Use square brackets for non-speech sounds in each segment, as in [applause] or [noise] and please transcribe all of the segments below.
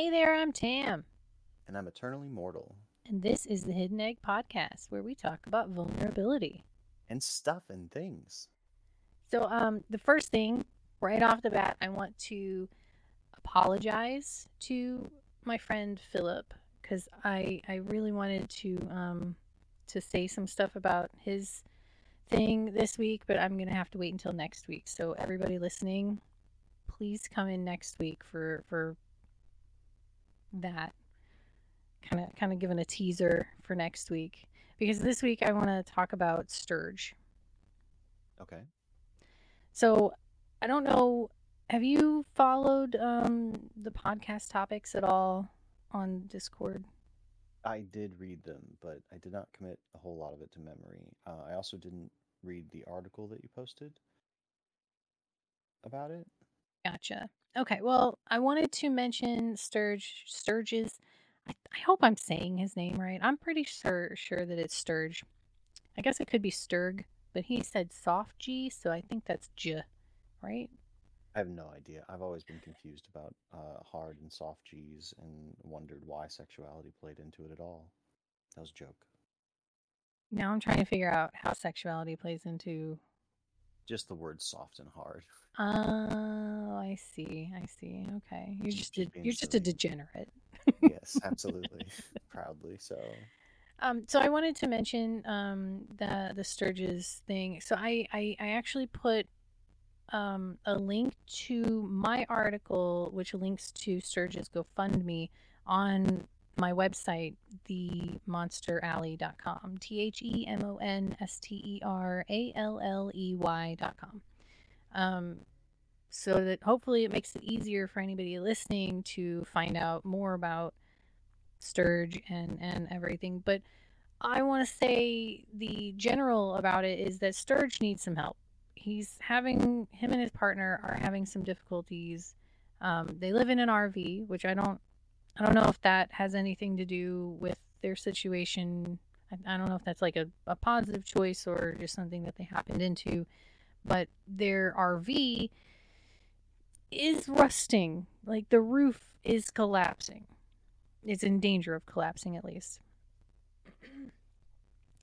Hey there, I'm Tam, And I'm eternally mortal. and this is the Hidden Egg Podcast where we talk about vulnerability. And stuff and things. So, um, the first thing right off the bat, I want to apologize to my friend Philip because I I really wanted to um to say some stuff about his thing this week, but I'm gonna have to wait until next week. So, everybody listening, please come in next week for for that kind of kind of giving a teaser for next week because this week I want to talk about Sturge. Okay. So I don't know. Have you followed um, the podcast topics at all on Discord? I did read them, but I did not commit a whole lot of it to memory. Uh, I also didn't read the article that you posted about it. Gotcha. Okay. Well, I wanted to mention Sturge. Sturge's. I, I hope I'm saying his name right. I'm pretty sure sure that it's Sturge. I guess it could be Sturg, but he said soft G, so I think that's J, right? I have no idea. I've always been confused about uh, hard and soft G's and wondered why sexuality played into it at all. That was a joke. Now I'm trying to figure out how sexuality plays into Just the words soft and hard. Oh, I see. I see. Okay. You're Just- a, you're just a degenerate. yes, [laughs] absolutely. Proudly so. Um, so I wanted to mention um the the Sturges thing. So I I, I actually put um a link to my article, which links to Sturges GoFundMe on my website, themonsteralley.com. T H E M O N S T E R A L L E Y.com. Um, so that hopefully it makes it easier for anybody listening to find out more about Sturge and, and everything. But I want to say the general about it is that Sturge needs some help. He's having, him and his partner are having some difficulties. Um, they live in an RV, which I don't I don't know if that has anything to do with their situation. I, I don't know if that's like a, a positive choice or just something that they happened into. But their RV is rusting. Like the roof is collapsing. It's in danger of collapsing at least. [clears throat]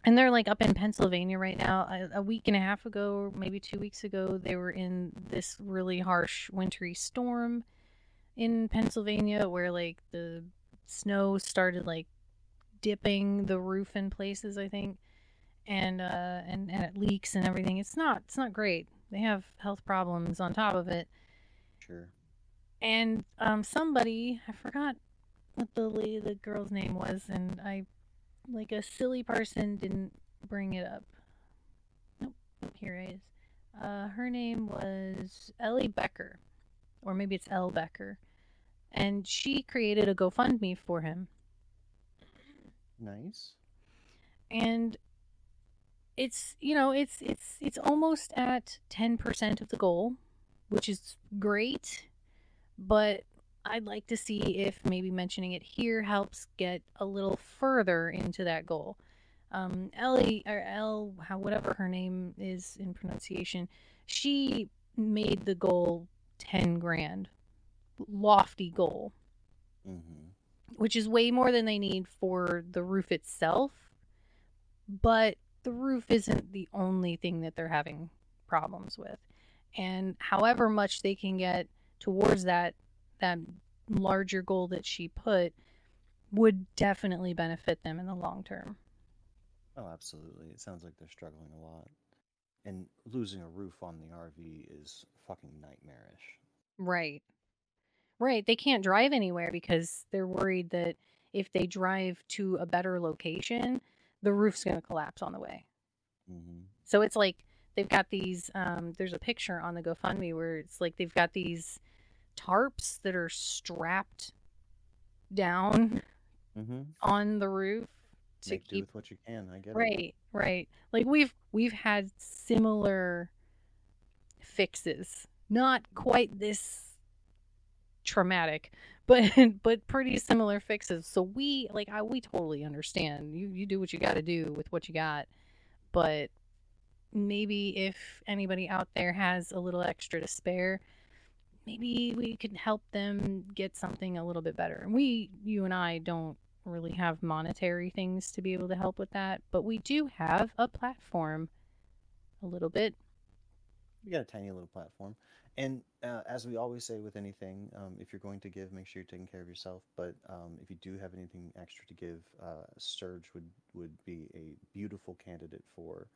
And they're like up in Pennsylvania right now. A, a week and a half ago, maybe two weeks ago, they were in this really harsh wintry storm in Pennsylvania where like the snow started like dipping the roof in places, I think. And uh and, and it leaks and everything. It's not it's not great. They have health problems on top of it. Sure. And um somebody, I forgot what the lady the girl's name was and I like a silly person didn't bring it up. Nope, here it is. Uh her name was Ellie Becker. Or maybe it's Elle Becker and she created a GoFundMe for him. Nice. And it's you know it's it's it's almost at 10% of the goal, which is great, but I'd like to see if maybe mentioning it here helps get a little further into that goal. Um, Ellie or Elle, how whatever her name is in pronunciation, she made the goal 10 grand. Lofty goal. Mm-hmm. which is way more than they need for the roof itself. But the roof isn't the only thing that they're having problems with. And however much they can get towards that that larger goal that she put would definitely benefit them in the long term. Oh, absolutely. It sounds like they're struggling a lot. And losing a roof on the RV is fucking nightmarish. Right. Right. They can't drive anywhere because they're worried that if they drive to a better location, the roof's going to collapse on the way. Mm-hmm. So it's like they've got these. Um, there's a picture on the GoFundMe where it's like they've got these tarps that are strapped down Mm-hmm. on the roof to Make do keep. with what you can. I get it. Right, right. Like we've we've had similar fixes, not quite this traumatic, but [laughs] but pretty similar fixes. So we like I we totally understand. You you do what you got to do with what you got, but maybe if anybody out there has a little extra to spare, maybe we could help them get something a little bit better. We, you and I, don't really have monetary things to be able to help with that, but we do have a platform a little bit. We got a tiny little platform. And uh, as we always say with anything, um, if you're going to give, make sure you're taking care of yourself. But um, if you do have anything extra to give, uh, Sturge would, would be a beautiful candidate for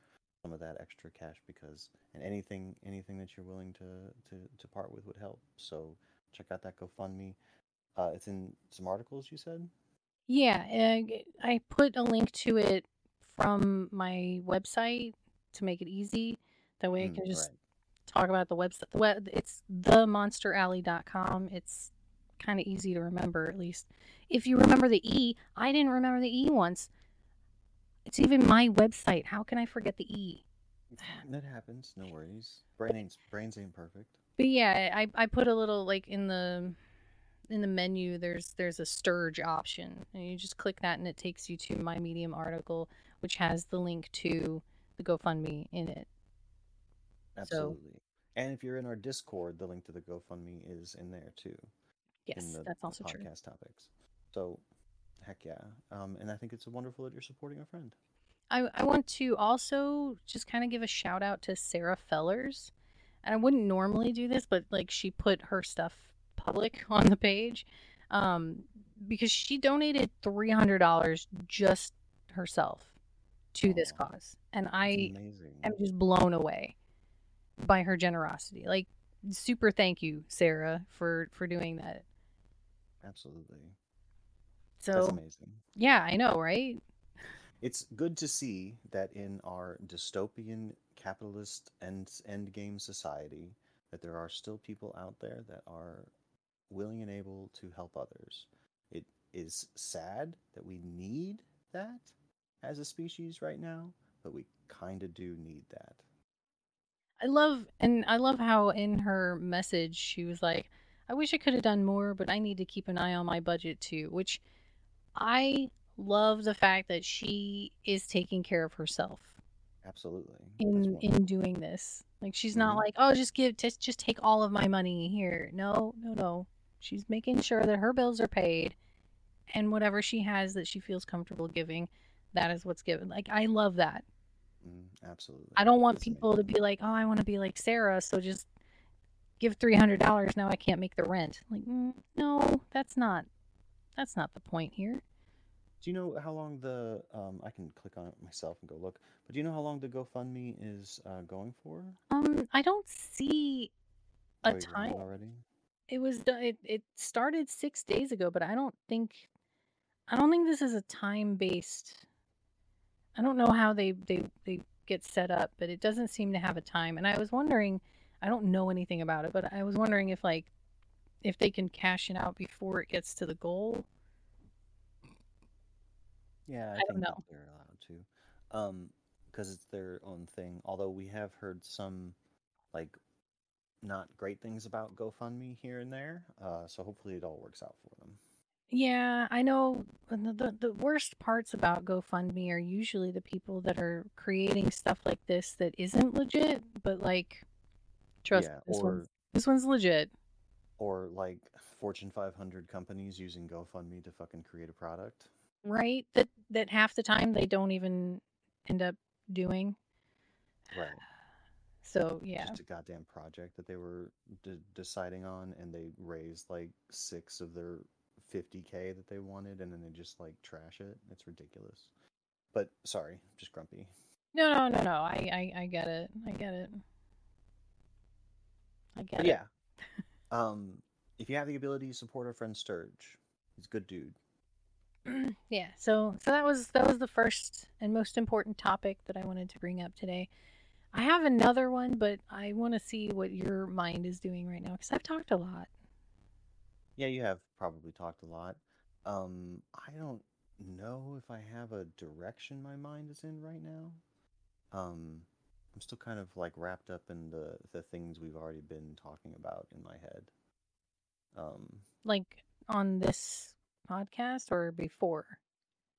some of that extra cash because and anything anything that you're willing to to, to part with would help. So check out that GoFundMe. Uh, it's in some articles you said. Yeah, I put a link to it from my website to make it easy. That way I Mm, can just right. talk about the website. The web, it's themonsteralley.com. It's kind of easy to remember, at least. If you remember the E, I didn't remember the E once. It's even my website. How can I forget the E? That happens. No worries. Brain ain't brains ain't perfect. But yeah, I, I put a little like in the in the menu there's there's a sturge option and you just click that and it takes you to my medium article which has the link to the GoFundMe in it. So Absolutely. And if you're in our Discord, the link to the GoFundMe is in there too, yes, the, that's also true. podcast topics. So, heck yeah. Um, and I think it's wonderful that you're supporting a friend. I, I want to also just kind of give a shout out to Sarah Fellers. And I wouldn't normally do this, but like she put her stuff public [laughs] on the page um, because she donated $300 just herself to this cause. And I am just blown away by her generosity. Like super thank you, Sarah, for for doing that. Absolutely. That's So, amazing. yeah, I know, right? It's good to see that in our dystopian capitalist end endgame society that there are still people out there that are willing and able to help others. It is sad that we need that as a species right now, but we kind of do need that. I love and I love how in her message she was like, I wish I could have done more, but I need to keep an eye on my budget too, which I love the fact that she is taking care of herself Absolutely. In in doing this. Like she's not Mhm. like, "Oh, just give just just take all of my money here." No, no, no. She's making sure that her bills are paid and whatever she has that she feels comfortable giving, that is what's given. Like I love that. Mm, absolutely. I don't want It's people to be like, "Oh, I want to be like Sarah, so just give $300 now I can't make the rent." Like, mm, no, that's not that's not the point here. Do you know how long the um I can click on it myself and go look, but do you know how long the GoFundMe is uh, going for? Um, I don't see a Oh, time. it already? It was do- it, it started 6 days ago, but I don't think I don't think this is a time-based I don't know how they they they get set up, but it doesn't seem to have a time. And I was wondering, I don't know anything about it, but I was wondering if like if they can cash it out before it gets to the goal. Yeah, I I don't know. they're allowed to. Um, because it's their own thing. Although we have heard some like not great things about GoFundMe here and there. Uh, so hopefully it all works out for them. Yeah, I know the, the the worst parts about GoFundMe are usually the people that are creating stuff like this that isn't legit, but like trust me, this or one's this one's legit. Or like Fortune 500 companies using GoFundMe to fucking create a product. Right? That that half the time they don't even end up doing. Right. [sighs] So, yeah. Just a goddamn project that they were d- deciding on, and they raised like six of their 50k that they wanted, and then they just like trash it. It's ridiculous. But sorry, just grumpy. No, no, no, no. I I I get it. I get it. I get But it. yeah, [laughs] um, if you have the ability to support our friend Sturge, he's a good dude. [clears throat] yeah so so that was that was the first and most important topic that i wanted to bring up today i have another one but i want to see what your mind is doing right now because i've talked a lot Yeah, you have probably talked a lot. Um, I don't know if I have a direction my mind is in right now. Um, I'm still kind of like wrapped up in the the things we've already been talking about in my head. Um, like on this podcast or before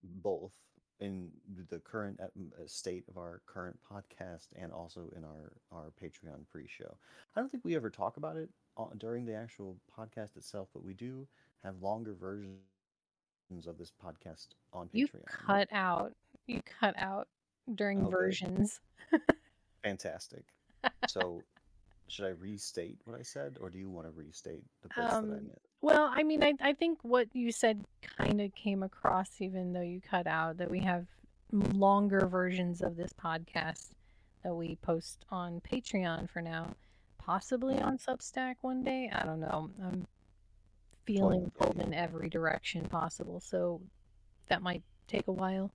both in the current uh, uh, state of our current podcast and also in our our Patreon pre-show. I don't think we ever talk about it uh, during the actual podcast itself, but we do have longer versions of this podcast on Patreon. You cut out. You cut out during Okay. versions. [laughs] Fantastic. So, should I restate what I said, or do you want to restate the bits that I Um, meant? Well, I mean, I, I think what you said kind of came across, even though you cut out, that we have longer versions of this podcast that we post on Patreon for now, possibly on Substack one day. I don't know. I'm feeling pulled in every direction possible, so that might take a while.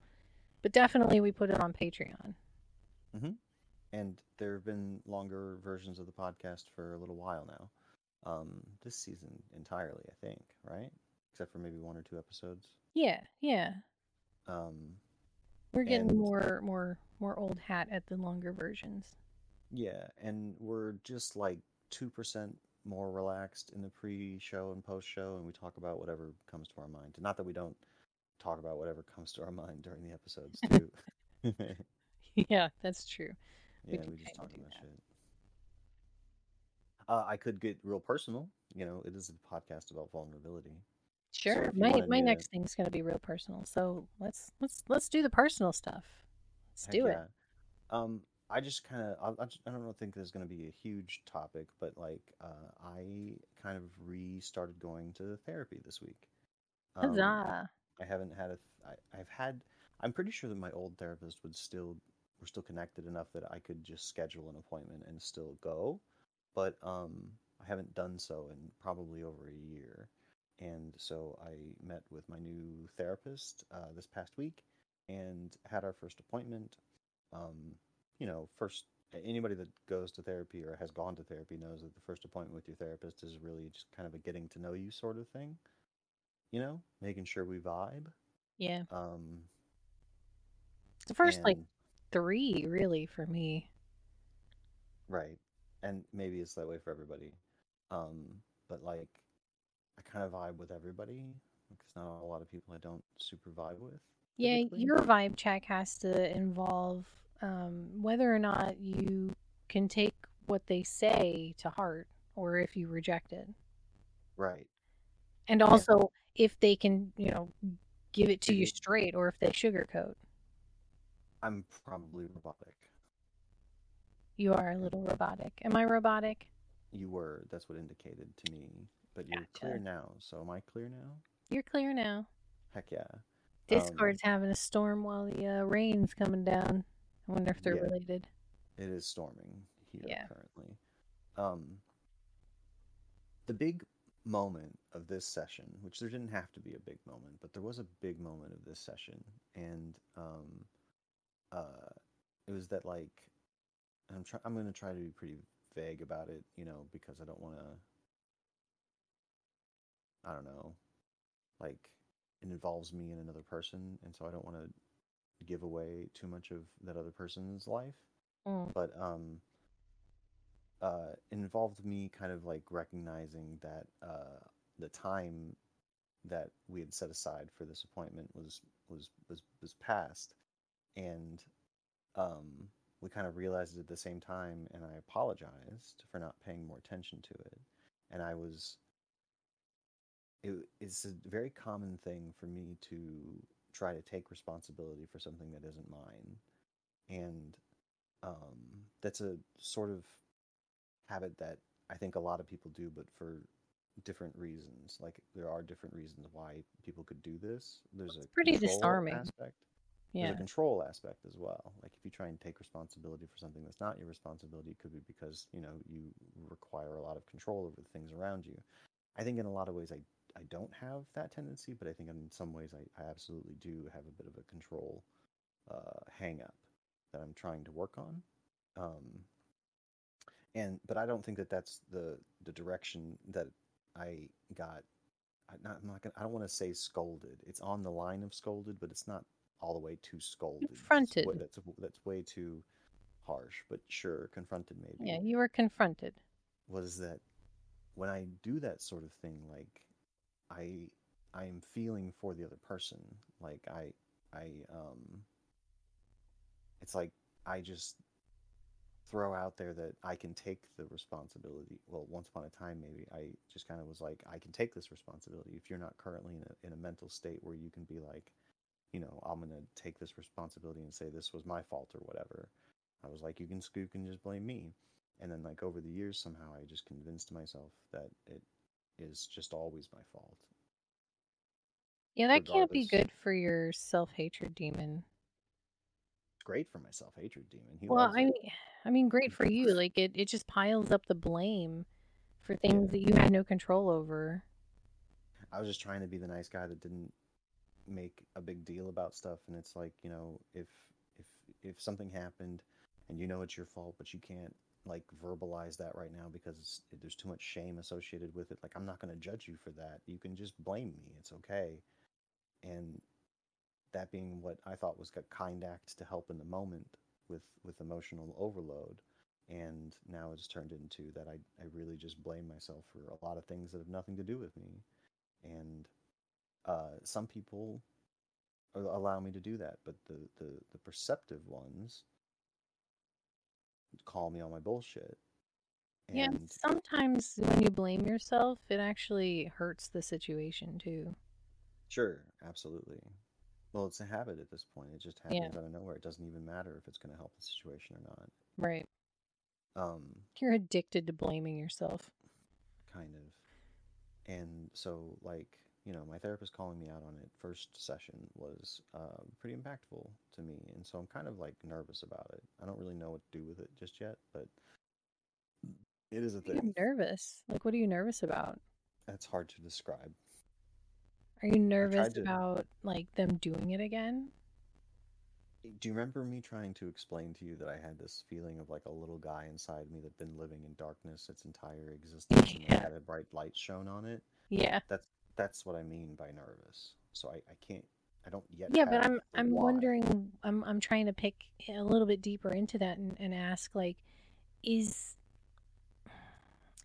But definitely, we put it on Patreon. And there have been longer versions of the podcast for a little while now. Um, this season entirely, I think, right? Except for maybe one or two episodes. Yeah, yeah. Um, We're getting And- more, more, more old hat at the longer versions. yeah, and we're just like two percent more relaxed in the pre-show and post-show, and we talk about whatever comes to our mind. Not that we don't talk about whatever comes to our [laughs] mind during the episodes too. yeah, [laughs] yeah, that's true. We we, do just kinda talk do about that. shit. Uh, I could get real personal. You know, it is a podcast about vulnerability. Sure. you my my to- next thing's gonna be real personal. So let's let's let's do the personal stuff. Let's Heck do it. Um, I just kind of, I, I, I don't think there's going to be a huge topic, but like, uh, I kind of restarted going to therapy this week. Um, Huzzah. I haven't had a, I, I've had, I'm pretty sure that my old therapist would still, we're still connected enough that I could just schedule an appointment and still go, but um, I haven't done so in probably over a year. And so I met with my new therapist uh, this past week and had our first appointment. Um, you know, first anybody that goes to therapy or has gone to therapy knows that the first appointment with your therapist is really just kind of a getting to know you sort of thing. You know, making sure we vibe. Yeah. Um, The first like and- three really for me. right, and maybe it's that way for everybody. Um, but like, I kind of vibe with everybody because not a lot of people I don't super vibe with. Yeah, typically. your vibe check has to involve um, whether or not you can take what they say to heart or if you reject it. Right. And also if they can, you know, give it to you straight or if they sugarcoat. I'm probably robotic. You are a little robotic. Am I robotic? You were. That's what indicated to me. But you're clear now. So am I clear now? You're clear now. Heck yeah. Um, Discord's having a storm while the uh, rain's coming down. I wonder if they're Yeah. related. It is storming here Yeah. currently. Um, the big moment of this session, which there didn't have to be a big moment, but there was a big moment of this session, and um, uh, it was that like, I'm try- I'm gonna try to be pretty vague about it, you know, because I don't want to. I don't know, like it involves me and another person, and so I don't want to give away too much of that other person's life Mm. but um uh it involved me kind of like recognizing that uh the time that we had set aside for this appointment was was was was past and um we kind of realized it at the same time and I apologized for not paying more attention to it and I was it, it's a very common thing for me to try to take responsibility for something that isn't mine and um, that's a sort of habit that I think a lot of people do, but for different reasons. Like there are different reasons why people could do this. There's It's a pretty disarming. aspect. There's Yeah. a control aspect as well. Like if you try and take responsibility for something that's not your responsibility, it could be because you know you require a lot of control over the things around you. I think in a lot of ways I I don't have that tendency, but I think in some ways I, I absolutely do have a bit of a control uh, hang up that I'm trying to work on. Um, and but I don't think that that's the the direction that I got. I not, I'm not gonna. I don't want to say scolded. It's on the line of scolded, but it's not all the way too scolded. Confronted. That's that's way too harsh. But sure, confronted maybe Yeah, you were confronted. was that when I do that sort of thing, like I I'm feeling for the other person. Like I I um it's like I just throw out there that I can take the responsibility. Well, once upon a time, maybe I just kind of was like, I can take this responsibility. If you're not currently in a, in a mental state where you can be like, you know, I'm going to take this responsibility and say this was my fault or whatever. I was like, you can scoop and just blame me. And then, like, over the years, somehow I just convinced myself that it is just always my fault. Yeah, that can't be good for your self hatred demon. It's great for my self hatred demon. He Well, I it. mean, I mean, great for you. Like it, it just piles up the blame for things Yeah. that you had no control over. I was just trying to be the nice guy that didn't make a big deal about stuff and it's like, you know, if if if something happened and you know it's your fault but you can't like verbalize that right now because there's too much shame associated with it, like I'm not going to judge you for that. You can just blame me. It's okay. And that being what I thought was a kind act to help in the moment with with emotional overload and now it's turned into that I, I really just blame myself for a lot of things that have nothing to do with me and uh, some people allow me to do that but the, the, the perceptive ones call me on my bullshit Yeah, and and sometimes when you blame yourself, it actually hurts the situation too. sure absolutely well it's a habit at this point it just Yeah. happens out of nowhere it doesn't even matter if it's going to help the situation or not Right. um You're addicted to blaming yourself. kind of and so like you know my therapist calling me out on it first session was uh, pretty impactful to me and so i'm kind of like nervous about it i don't really know what to do with it just yet but it is a You're thing nervous. Like, what are you nervous about? that's hard to describe Are you nervous to- about like them doing it again? do you remember me trying to explain to you that i had this feeling of like a little guy inside me that'd been living in darkness its entire existence and [laughs] had a bright light shone on it Yeah. that's that's what i mean by nervous so i, I can't i don't yet Yeah, but I'm I'm why. wondering I'm I'm trying to pick a little bit deeper into that and, and ask like is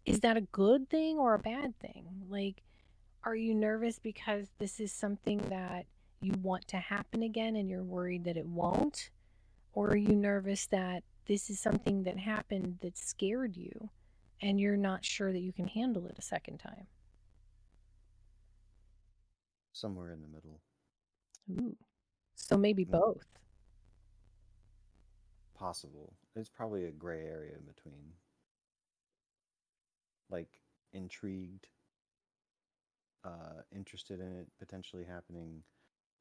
is that a good thing or a bad thing? Like are you nervous because this is something that you want to happen again and you're worried that it won't? Or are you nervous that this is something that happened that scared you and you're not sure that you can handle it a second time? Somewhere in the middle Ooh. So maybe Mm. both. possible it's probably a gray area in between like intrigued uh interested in it potentially happening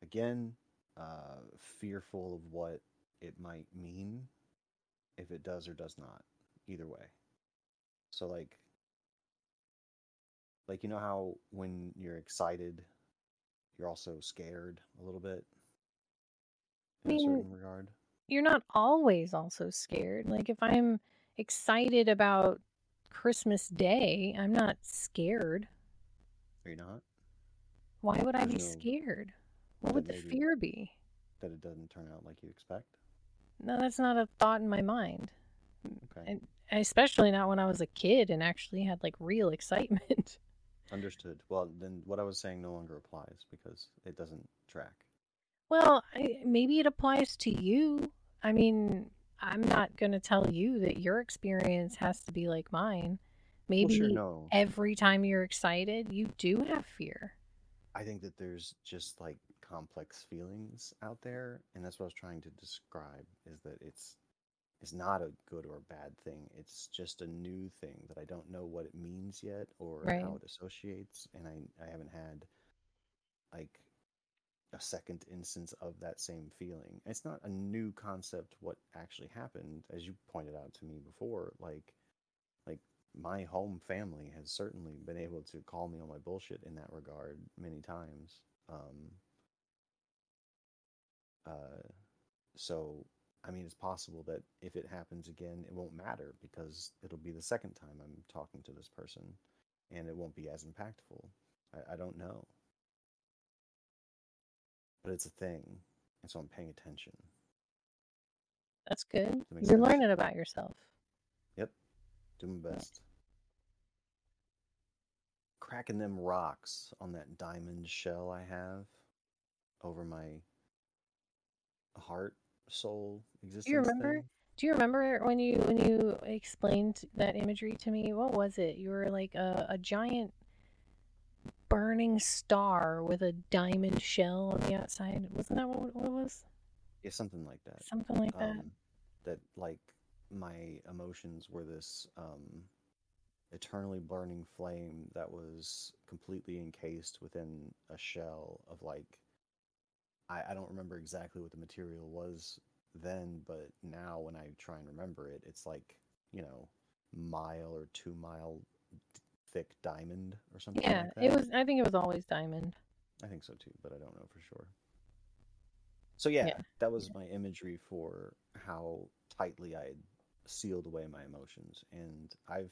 again uh fearful of what it might mean if it does or does not either way so like like you know how when you're excited you're also scared a little bit in a mean, certain regard you're not always also scared. Like if I'm excited about Christmas Day, I'm not scared. are you not Why would I be no- scared? What would the fear be? that it doesn't turn out like you expect No, that's not a thought in my mind. okay And especially not when I was a kid and actually had like real [laughs] excitement. Understood. Well, then what I was saying no longer applies because it doesn't track. Well, I, maybe it applies to you. I mean, I'm not going to tell you that your experience has to be like mine. Maybe well, sure, no. every time you're excited, you do have fear. I think that there's just like complex feelings out there, and that's what I was trying to describe. Is that it's it's not a good or bad thing. It's just a new thing that I don't know what it means yet or Right. how it associates, and I I haven't had like a second instance of that same feeling. It's not a new concept what actually happened, as you pointed out to me before. Like, like my home family has certainly been able to call me on my bullshit in that regard many times. Um, uh, so, I mean, it's possible that if it happens again, it won't matter because it'll be the second time I'm talking to this person, and it won't be as impactful. I, I don't know but it's a thing, and so I'm paying attention. That's good. You're sense. learning about yourself. Yep, doing my best. Cracking them rocks on that diamond shell I have over my heart, soul, existence. remember? thing. Do you remember when you when you explained that imagery to me? What was it? You were like a, a giant burning star with a diamond shell on the outside. Wasn't that what, what it was? Yeah, something like that. Something like that. Um, that like my emotions were this um eternally burning flame that was completely encased within a shell of like I, I don't remember exactly what the material was then, but now when I try and remember it, it's like, you know, mile or two mile thick diamond or something Yeah, like it was. I think it was always diamond. I think so too, but I don't know for sure. So yeah, Yeah. that was my imagery for how tightly I had sealed away my emotions, and I've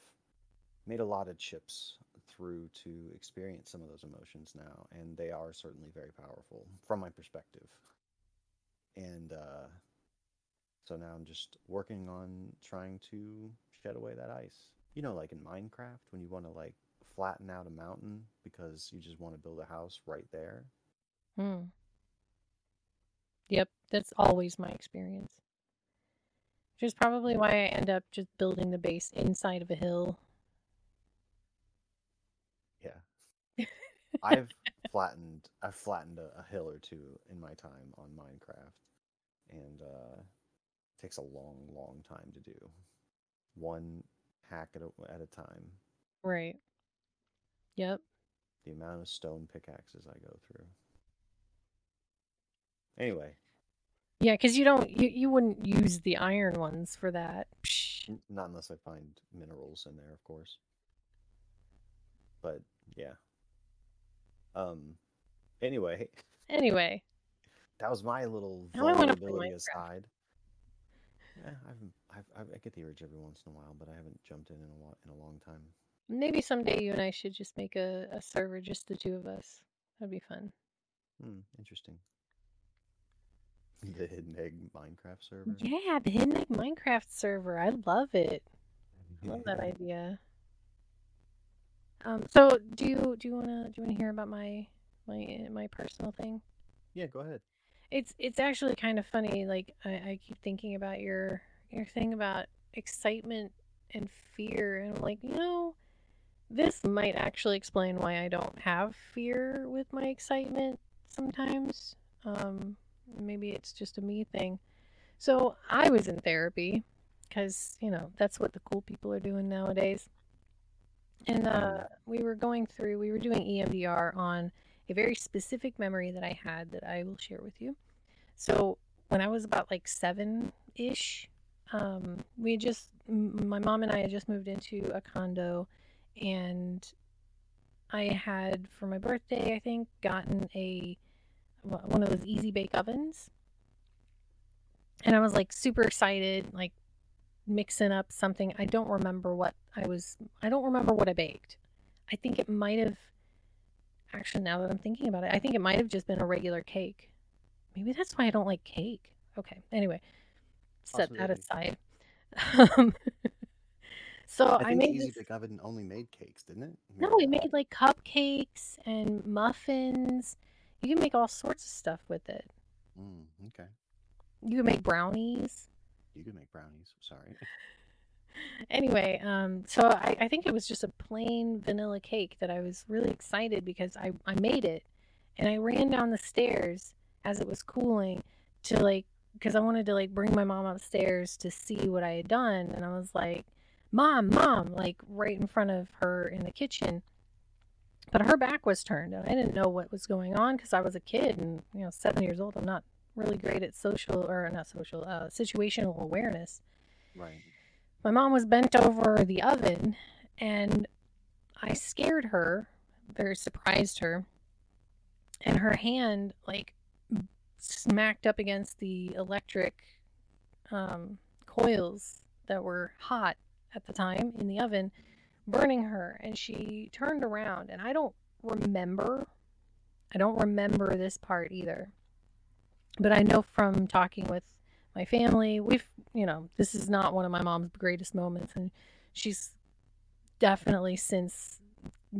made a lot of chips through to experience some of those emotions now, and they are certainly very powerful from my perspective. And uh, so now I'm just working on trying to shed away that ice. You know, like in Minecraft, when you want to like flatten out a mountain because you just want to build a house right there. Hmm. Yep, that's always my experience. Which is probably why I end up just building the base inside of a hill. Yeah. I've flattened I've flattened a, a hill or two in my time on Minecraft, and uh, it takes a long, long time to do. One hack at a, at a time. Right. Yep. The amount of stone pickaxes I go through. Anyway, Yeah, because you don't you, you wouldn't use the iron ones for that. Not unless I find minerals in there, of course. But yeah. Um. Anyway, Anyway, that was my little Now I wanna play vulnerability aside. Yeah, I've, I've, I've, get the urge every once in a while, but I haven't jumped in in a, lo- in a long time. maybe someday you and I should just make a, a server, just the two of us. That'd be fun. Hmm, interesting. The Hidden Egg Minecraft server. Yeah, the Hidden Egg Minecraft server. I love it. I love that idea. Um, so do you do you wanna do you wanna hear about my my my personal thing? Yeah, go ahead. It's it's actually kind of funny. Like I, I keep thinking about your your thing about excitement and fear, and I'm like, you know, this might actually explain why I don't have fear with my excitement sometimes. Um, maybe it's just a me thing. So I was in therapy because you know that's what the cool people are doing nowadays. And uh, we were going through, we were doing EMDR on a very specific memory that I had that I will share with you. So when I was about like seven ish, um, we just, my mom and I had just moved into a condo, and I had for my birthday, I think, gotten a one of those easy bake ovens, and I was like super excited, like mixing up something. I don't remember what I was, I don't remember what I baked. I think it might have, actually, now that I'm thinking about it, I think it might have just been a regular cake. Maybe that's why I don't like cake. Okay, anyway, set that aside. Um, [laughs] so I I, think made Easy this. Bake Oven only made cakes, didn't it? No, Maybe it not. made like cupcakes and muffins. You can make all sorts of stuff with it. Mm, okay. You can make brownies. You can make brownies. Sorry. [laughs] Anyway, um, so I, I think it was just a plain vanilla cake that I was really excited because I, I made it and I ran down the stairs as it was cooling to like, because I wanted to like bring my mom upstairs to see what I had done. And I was like, Mom, Mom, like right in front of her in the kitchen. But her back was turned and I didn't know what was going on because I was a kid and, you know, seven years old. I'm not really great at social or not social, uh, situational awareness Right. My mom was bent over the oven and I scared her, very surprised her, and her hand like smacked up against the electric um, coils that were hot at the time in the oven, burning her. And she turned around, and I don't remember, I don't remember this part either. But I know from talking with my family, we've, you know, this is not one of my mom's greatest moments. And she's definitely since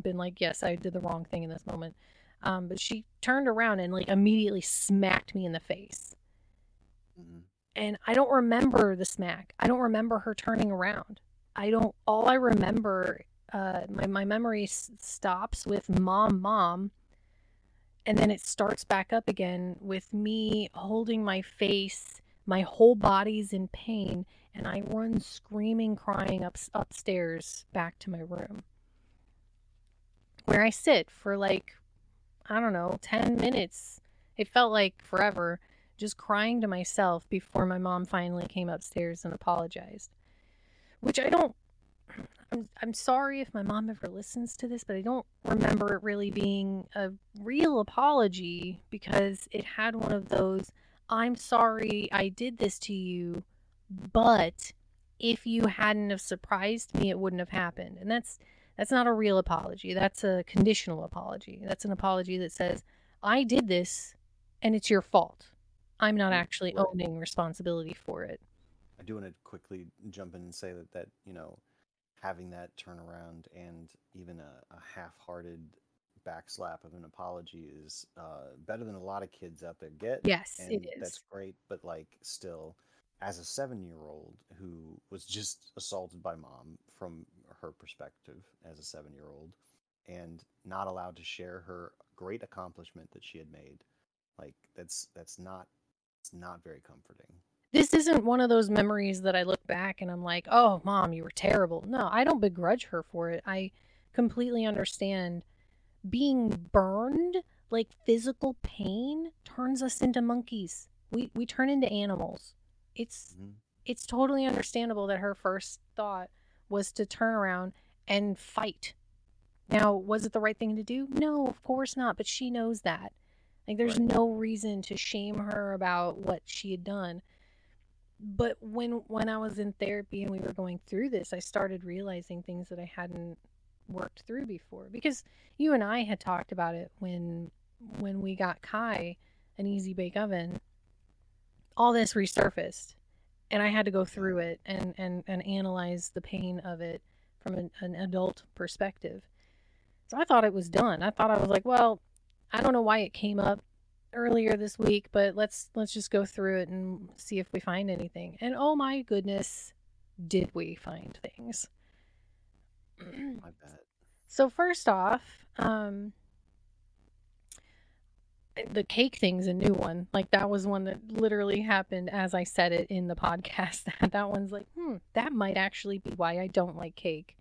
been like, yes, I did the wrong thing in this moment. Um, but she turned around and like immediately smacked me in the face. hmm And I don't remember the smack. I don't remember her turning around. I don't, all I remember, uh, my, my memory s- stops with mom, mom. And then it starts back up again with me holding my face. My whole body's in pain. And I run screaming, crying up, upstairs back to my room where I sit for like, I don't know, 10 minutes. It felt like forever, just crying to myself before my mom finally came upstairs and apologized. Which I don't, I'm, I'm sorry if my mom ever listens to this, but I don't remember it really being a real apology because it had one of those, I'm sorry I did this to you, but if you hadn't have surprised me, it wouldn't have happened. And that's, that's not a real apology. That's a conditional apology. That's an apology that says, I did this and it's your fault. I'm not mm, actually owning responsibility for it. I do want to quickly jump in and say that that you know, having that turnaround and even a, a half-hearted backslap of an apology is uh, better than a lot of kids out there get. Yes, and it that's great. But like, still, as a seven-year-old who was just assaulted by mom from her perspective as a seven-year-old, and not allowed to share her great accomplishment that she had made, like that's that's not it's not very comforting. This isn't one of those memories that I look back and I'm like, oh, mom, you were terrible. No, I don't begrudge her for it. I completely understand being burned, like physical pain, turns us into monkeys. We, we turn into animals. It's mm-hmm. it's totally understandable that her first thought was to turn around and fight. Now, was it the right thing to do? No, of course not, but she knows that. Like there's Right. no reason to shame her about what she had done. But when when I was in therapy and we were going through this, I started realizing things that I hadn't worked through before because you and I had talked about it when when we got Kai an easy bake oven. All this resurfaced and I had to go through it and and and analyze the pain of it from an, an adult perspective. So I thought it was done. I thought I was like, well, I don't know why it came up earlier this week, but let's let's just go through it and see if we find anything. And oh my goodness, did we find things? I [clears throat] bet. So first off, um the cake thing's a new one. Like that was one that literally happened as I said it in the [laughs] podcast. That one's like, hmm, that might actually be why I don't like cake.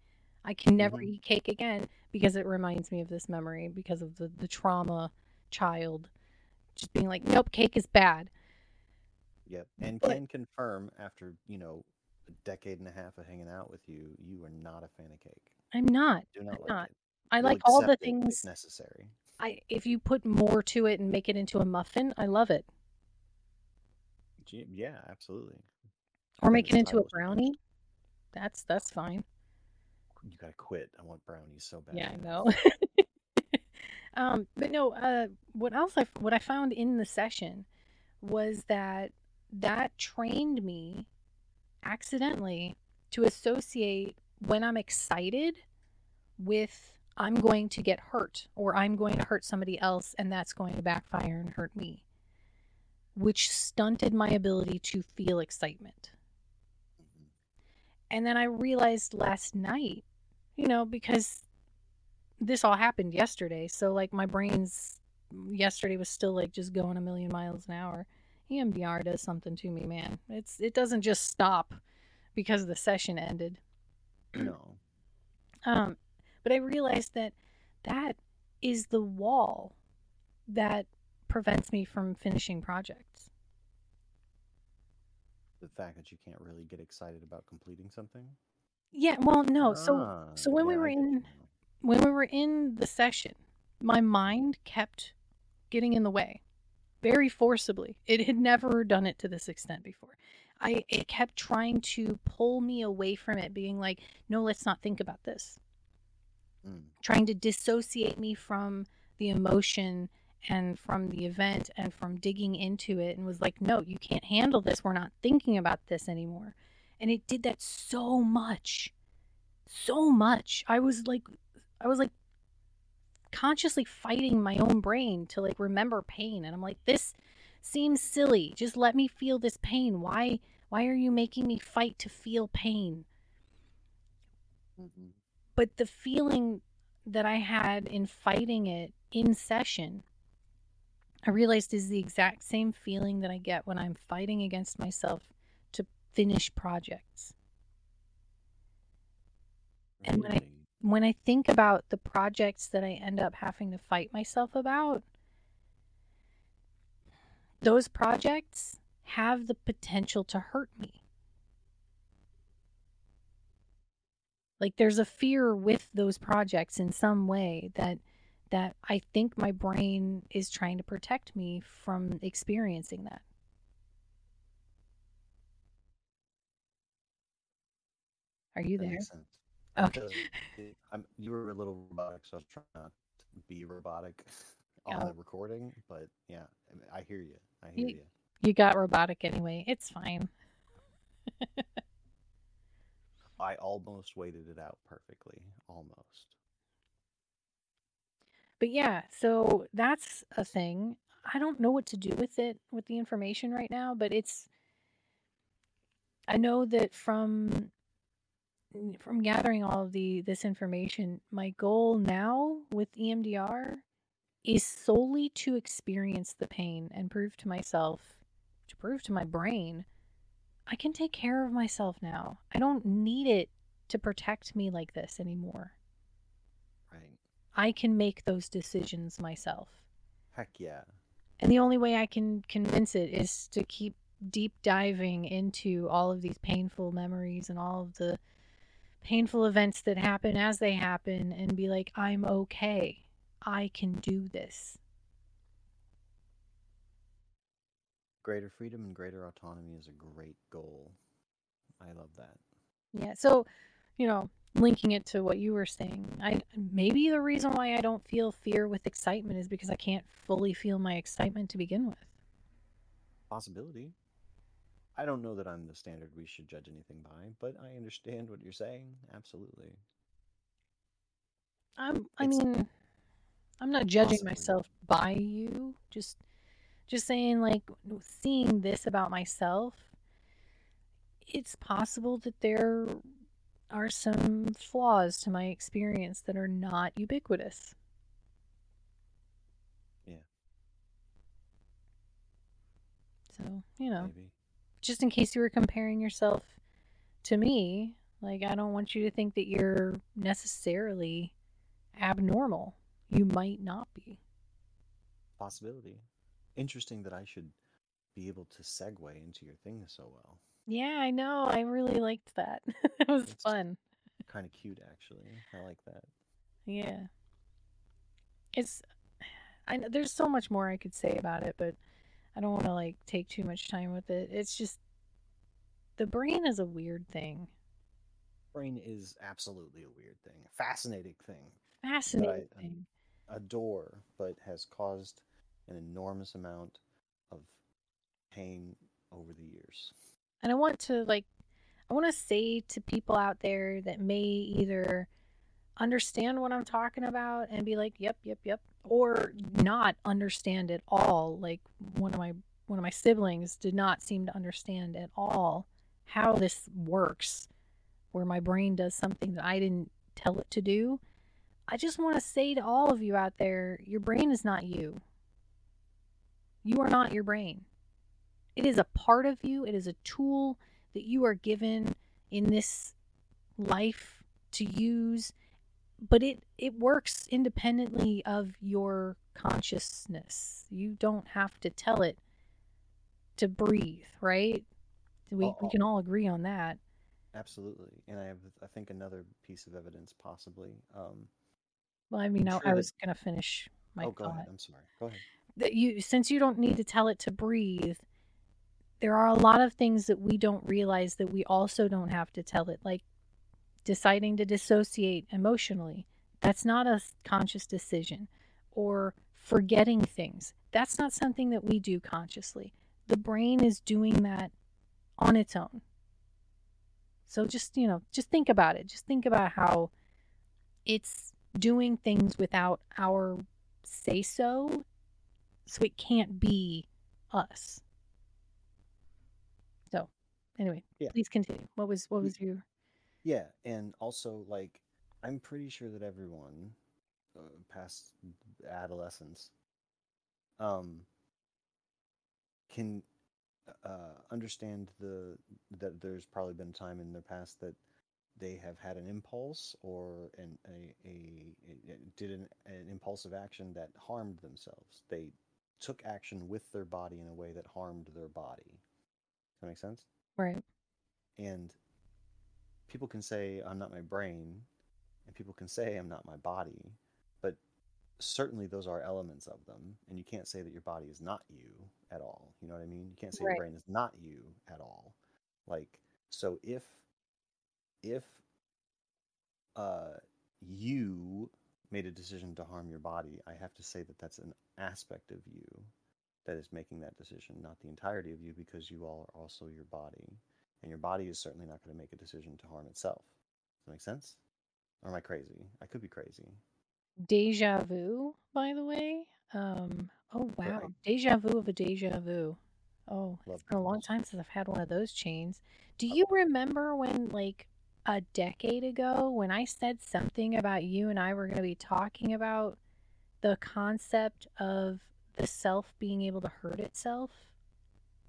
I can never Mhm. eat cake again because it reminds me of this memory because of the, the trauma child just being like, nope, cake is bad. Yep. And But- can confirm after, you know, a decade and a half of hanging out with you, you are not a fan of cake. I'm not. Do not I'm like not. it. I like all the things. necessary. I if you put more to it and make it into a muffin, I love it. Yeah, absolutely. Or make it into a brownie. That's that's fine. You gotta quit. I want brownies so bad. Yeah, I know. [laughs] um, but no, uh, what else I what I found in the session was that that trained me accidentally to associate when I'm excited with I'm going to get hurt or I'm going to hurt somebody else and that's going to backfire and hurt me, which stunted my ability to feel excitement. And then I realized last night, you know, because this all happened yesterday. So, like, my brain's yesterday was still like just going a million miles an hour. EMDR does something to me, man. It's it doesn't just stop because the session ended. No. Um, but I realized that that is the wall that prevents me from finishing projects. The fact that you can't really get excited about completing something. Yeah, well, no. So Ah, so when we yeah, I were in when we were in the session, my mind kept getting in the way very forcibly. It had never done it to this extent before. I it kept trying to pull me away from it, being like, "No, let's not think about this." Mm. Trying to dissociate me from the emotion and from the event and from digging into it and was like, "No, you can't handle this. We're not thinking about this anymore." And it did that so much. So much. I was like I was like consciously fighting my own brain to like remember pain and I'm like this seems silly. Just let me feel this pain. Why why are you making me fight to feel pain? hmm But the feeling that I had in fighting it in session, I realized is the exact same feeling that I get when I'm fighting against myself to finish projects. And when I? When I think about the projects that I end up having to fight myself about, those projects have the potential to hurt me. Like there's a fear with those projects in some way that that I think my brain is trying to protect me from experiencing that. Are you That there? Okay. I'm, you were a little robotic, so I was trying not to be robotic [laughs] on Oh, the recording. But yeah, I hear you. I hear you, you. you got robotic anyway. It's fine. I almost waited it out perfectly. Almost. But yeah, so that's a thing. I don't know what to do with it, with the information right now, but it's I know that from from gathering all of the this information, my goal now with EMDR is solely to experience the pain and prove to myself, to prove to my brain, I can take care of myself now. I don't need it to protect me like this anymore. Right. I can make those decisions myself. Heck yeah. And the only way I can convince it is to keep deep diving into all of these painful memories and all of the painful events that happen as they happen and be like, I'm okay. I can do this. Greater freedom and greater autonomy is a great goal. I love that. Yeah. So, you know, linking it to what you were saying, I maybe the reason why I don't feel fear with excitement is because I can't fully feel my excitement to begin with. Possibility. I don't know that I'm the standard we should judge anything by, but I understand what you're saying. Absolutely. I'm I It's mean, I'm not judging possibly. myself by you. Just just saying like seeing this about myself, it's possible that there are some flaws to my experience that are not ubiquitous. Yeah, So, you know, maybe. Just in case you were comparing yourself to me, like I don't want you to think that you're necessarily abnormal. You might not be. Possibility. Interesting that I should be able to segue into your thing so well. Yeah, I know. I really liked that. [laughs] it was It's fun. kind of cute, actually. I like that. Yeah. It's I know there's so much more I could say about it, but I don't want to like take too much time with it. It's just the brain is a weird thing. Brain is absolutely a weird thing, a fascinating thing I Fascinating um, thing. adore, but has caused an enormous amount of pain over the years. And I want to like I want to say to people out there that may either understand what I'm talking about and be like, "Yep, yep, yep," or not understand at all. Like one of my one of my siblings did not seem to understand at all how this works, where my brain does something that I didn't tell it to do. I just want to say to all of you out there, your brain is not you. You are not your brain. It is a part of you, it is a tool that you are given in this life to use, but it it works independently of your consciousness. You don't have to tell it to breathe, right? We Oh, we can all agree on that. absolutely. And I have, I think, another piece of evidence, possibly. Um, Well, I mean, I, sure I that. was gonna finish my Oh, go ahead. I'm sorry. Go ahead. That you since you don't need to tell it to breathe, there are a lot of things that we don't realize that we also don't have to tell it, like deciding to dissociate emotionally. That's not a conscious decision. Or forgetting things. That's not something that we do consciously. The brain is doing that on its own. So just, you know, just think about it. Just think about how it's doing things without our say so. So it can't be us. So, anyway, Yeah. please continue. What was what was your Yeah, and also like I'm pretty sure that everyone uh, past adolescence um can uh, understand the that there's probably been a time in their past that they have had an impulse or an a, a, a did an, an impulsive action that harmed themselves. They took action with their body in a way that harmed their body. Does that make sense? right? And people can say I'm not my brain, and people can say I'm not my body, but certainly those are elements of them, and you can't say that your body is not you at all. You know what I mean? You can't say Right. your brain is not you at all. Like so if if uh you made a decision to harm your body, I have to say that that's an aspect of you that is making that decision, not the entirety of you, because you all are also your body and your body is certainly not going to make a decision to harm itself. Does that make sense? Or am I crazy? I could be crazy. Deja vu, by the way. Um, oh wow, I deja vu of a deja vu. Oh, love it's been a long time since I've had one of those chains. Do Oh, you remember when, like, a decade ago, when I said something about you and I were going to be talking about the concept of the self being able to hurt itself?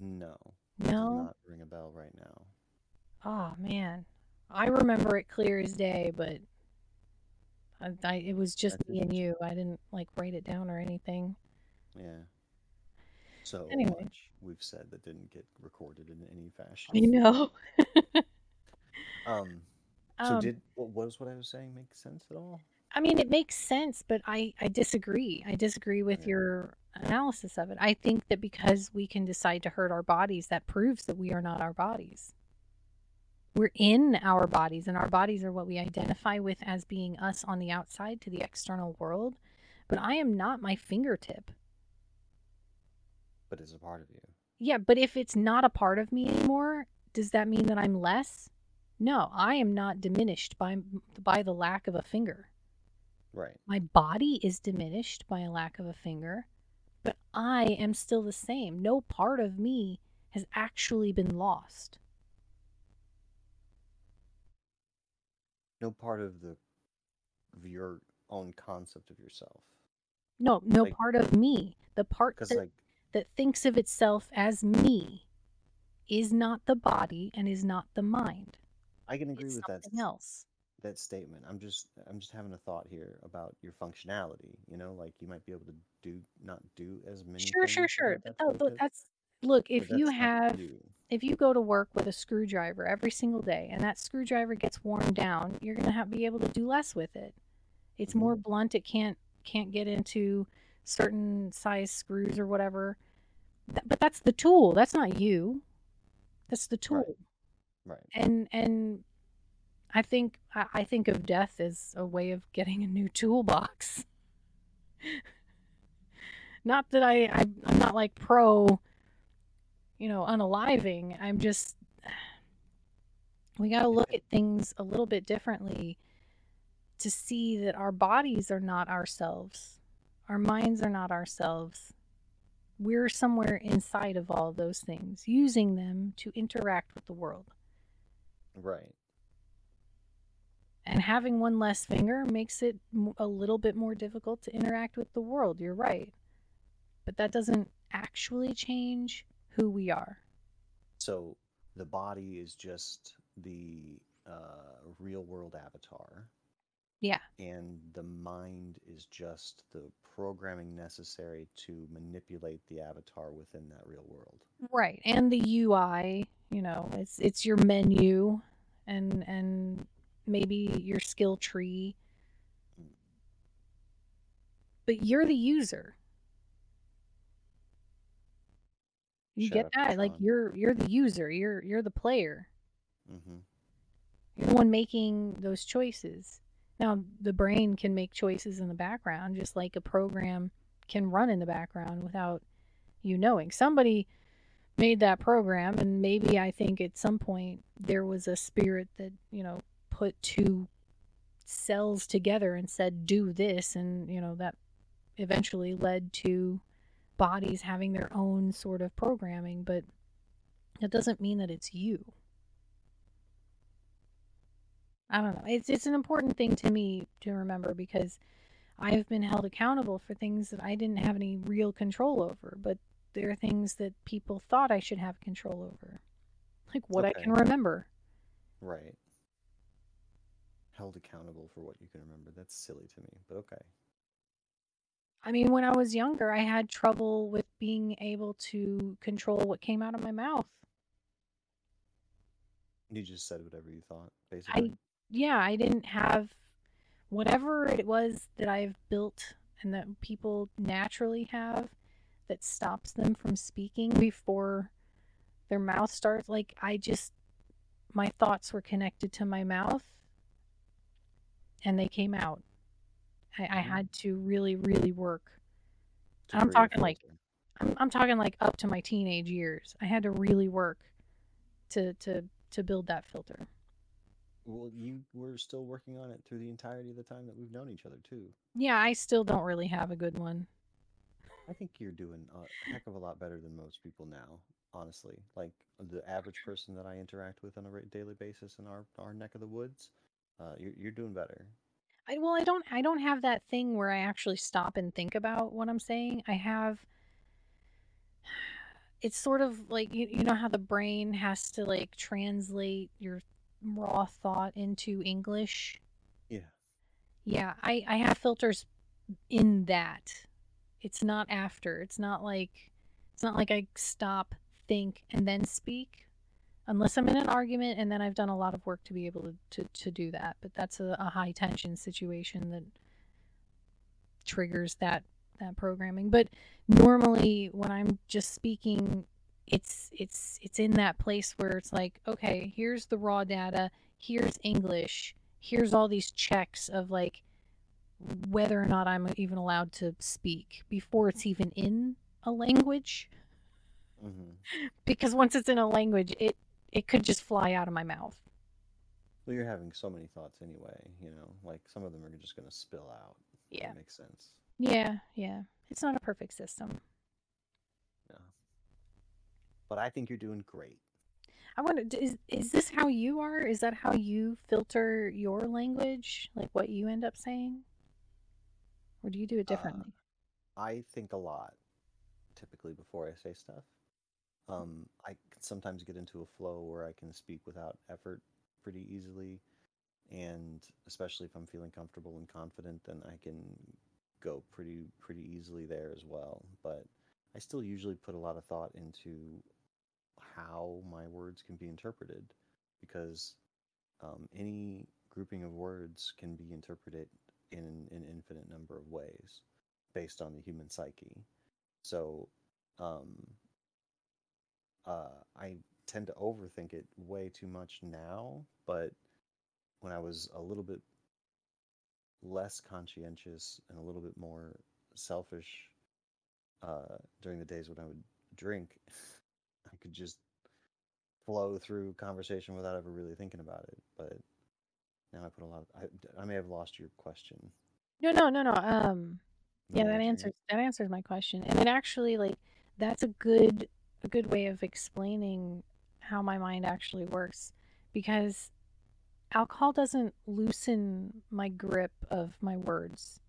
no. No? not ring a bell right now. Oh man, I remember it clear as day, but I, I it was just That's me and you. I didn't like write it down or anything. Yeah. So Anyway, much we've said that didn't get recorded in any fashion. I know. Um. [laughs] So Um, did what was what I was saying make sense at all? I mean, it makes sense, but I I disagree. I disagree with your analysis of it. I think that because we can decide to hurt our bodies, that proves that we are not our bodies. We're in our bodies, and our bodies are what we identify with as being us on the outside to the external world. But I am not my fingertip. But it's a part of you. Yeah, but if it's not a part of me anymore, does that mean that I'm less? No, I am not diminished by by the lack of a finger. Right. My body is diminished by a lack of a finger, but I am still the same. No part of me has actually been lost. No part of the of your own concept of yourself. No, no Like part of me. The part that, like that thinks of itself as me is not the body and is not the mind. I can agree It's with that something else. That statement. I'm just I'm just having a thought here about your functionality. You know, like you might be able to do not do as many Sure, sure, sure. But that no, look, that's look, if you have you. if you go to work with a screwdriver every single day and that screwdriver gets worn down, you're going to have be able to do less with it. It's hmm more blunt. It can't can't get into certain size screws or whatever. Th- But that's the tool. That's not you. That's the tool. Right. tool. Right. And and I think I think of death as a way of getting a new toolbox. [laughs] Not that I, I I'm not like pro, you know, unaliving. I'm just we got to look at things a little bit differently to see that our bodies are not ourselves. Our minds are not ourselves. We're somewhere inside of all of those things, using them to interact with the world. Right. And having one less finger makes it a little bit more difficult to interact with the world. You're right. But that doesn't actually change who we are. So the body is just the uh, real world avatar, Yeah. and the mind is just the programming necessary to manipulate the avatar within that real world. Right. And the UI, you know, it's it's your menu and and maybe your skill tree, but you're the user. You Shut get up, that? Like you're you're the user. You're you're the player. Mm-hmm. You're the one making those choices. Now, the brain can make choices in the background, just like a program can run in the background without you knowing. Somebody made that program, and maybe I think at some point there was a spirit that, you know, put two cells together and said, do this, and, you know, that eventually led to bodies having their own sort of programming, but it doesn't mean that it's you. I don't know. It's it's an important thing to me to remember because I've been held accountable for things that I didn't have any real control over, but there are things that people thought I should have control over. Like what I can remember. Right. Held accountable for what you can remember. That's silly to me, but okay. I mean, when I was younger, I had trouble with being able to control what came out of my mouth. You just said whatever you thought, I basically. yeah, I didn't have whatever it was that I've built and that people naturally have that stops them from speaking before their mouth starts like I just my thoughts were connected to my mouth and they came out. I, I hmm had to really, really work. I'm talking like. I'm I'm talking like up to my teenage years. I had to really work to to to build that filter. Well, you were still working on it through the entirety of the time that we've known each other, too. Yeah, I still don't really have a good one. I think you're doing a heck of a lot better than most people now, honestly. Like the average person that I interact with on a daily basis in our, our neck of the woods, uh, you're, you're doing better. I well, I don't I don't have that thing where I actually stop and think about what I'm saying. I have [sighs] it's sort of like you, you know how the brain has to like translate your raw thought into English. Yeah. Yeah, I I have filters in that. It's not after. It's not like it's not like I stop, think, and then speak. Unless I'm in an argument and then I've done a lot of work to be able to, to, to do that. But that's a, a high tension situation that triggers that that programming. But normally when I'm just speaking, it's it's it's in that place where it's like, okay, here's the raw data, here's English, here's all these checks of like whether or not I'm even allowed to speak before it's even in a language. hmm [laughs] Because once it's in a language, it it could just fly out of my mouth. Well, you're having so many thoughts anyway, you know, like some of them are just going to spill out. Yeah. That makes sense. Yeah, yeah. It's not a perfect system. Yeah. But I think you're doing great. I wonder d- is is this how you are? Is that how you filter your language? Like what you end up saying? Or do you do it Uh, differently? I think a lot typically before I say stuff. Um, I can sometimes get into a flow where I can speak without effort pretty easily, and especially if I'm feeling comfortable and confident, then I can go pretty pretty easily there as well. But I still usually put a lot of thought into how my words can be interpreted, because um, any grouping of words can be interpreted in an infinite number of ways based on the human psyche. So, um, uh, I tend to overthink it way too much now, but when I was a little bit less conscientious and a little bit more selfish uh, during the days when I would drink, [laughs] I could just flow through conversation without ever really thinking about it. But now I put a lot of, I, I may have lost your question. No, no, no, no. Um yeah, want me to that answers that answers my question. And it actually like that's a good a good way of explaining how my mind actually works because alcohol doesn't loosen my grip of my words,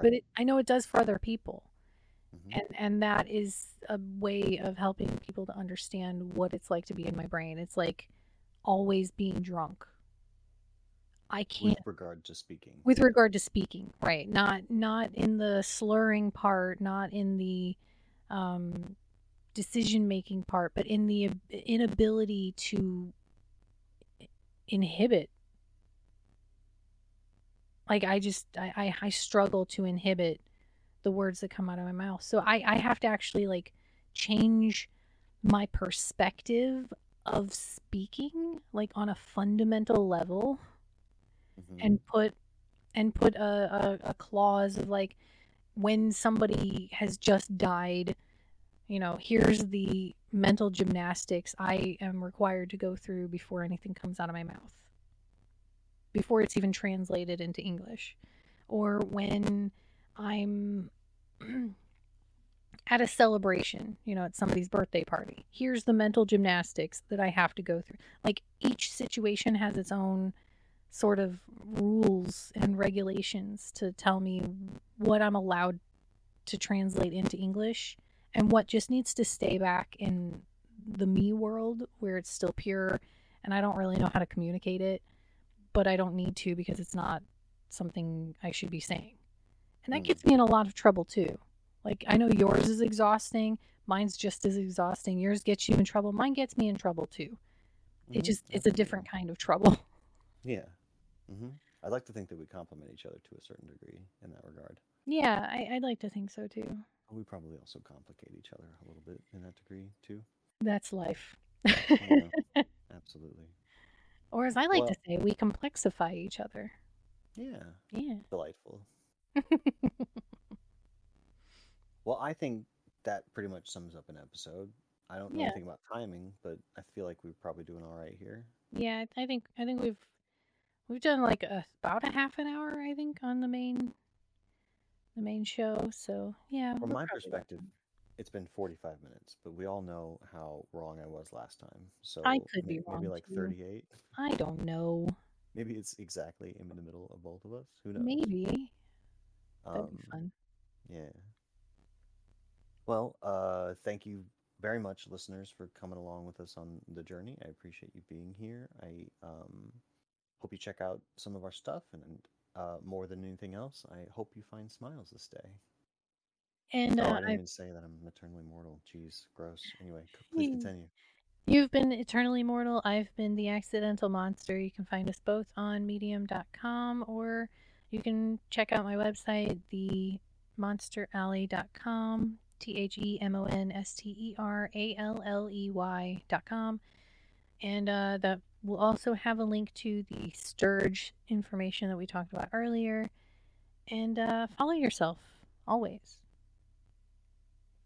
but it I know it does for other people. hmm And and that is a way of helping people to understand what it's like to be in my brain. It's like always being drunk. I can't With regard to speaking. with regard to speaking, right? Not not in the slurring part, not in the um decision making part, but in the inability to inhibit. Like I just I, I I struggle to inhibit the words that come out of my mouth. So I I have to actually like change my perspective of speaking like on a fundamental level hmm and put and put a, a, a clause of like when somebody has just died you know here's the mental gymnastics i am required to go through before anything comes out of my mouth before it's even translated into english or when i'm [clears throat] at a celebration, you know, at somebody's birthday party. Here's the mental gymnastics that I have to go through. Like each situation has its own sort of rules and regulations to tell me what I'm allowed to translate into English and what just needs to stay back in the me world where it's still pure and I don't really know how to communicate it, but I don't need to because it's not something I should be saying. And that gets me in a lot of trouble too. Like I know yours is exhausting, mine's just as exhausting. Yours gets you in trouble, mine gets me in trouble too. It Mhm, just it's a different kind of trouble. [laughs] Yeah. hmm I'd like to think that we complement each other to a certain degree in that regard. yeah, I, I'd like to think so too. We probably also complicate each other a little bit in that degree too. That's life. Yeah, [laughs] absolutely. or as I like to say, we complexify each other. yeah, Yeah. delightful. [laughs] Well, I think that pretty much sums up an episode. I don't know Yeah. anything about timing, but I feel like we're probably doing all right here. Yeah, I I think I think we've we've done like a, about a half an hour, I think, on the main the main show. So yeah, From my perspective, it's been 45 minutes, but we all know how wrong I was last time. So I could be wrong. maybe like too. 38. I don't know. Maybe it's exactly in the middle of both of us. Who knows? Maybe that'd be Um, fun. yeah. Well, uh, thank you very much, listeners, for coming along with us on the journey. I appreciate you being here. I um, hope you check out some of our stuff, and uh, more than anything else, I hope you find smiles this day. And Oh, I uh, didn't I even say that I'm eternally mortal. Jeez, gross. Anyway, please continue. You've been Eternally Mortal. I've been The Accidental Monster. You can find us both on medium.com or you can check out my website, themonsteralley.com, T H E M O N S T E R A L L E Y.com. And uh, that will also have a link to the Sturge information that we talked about earlier. And uh, follow yourself always.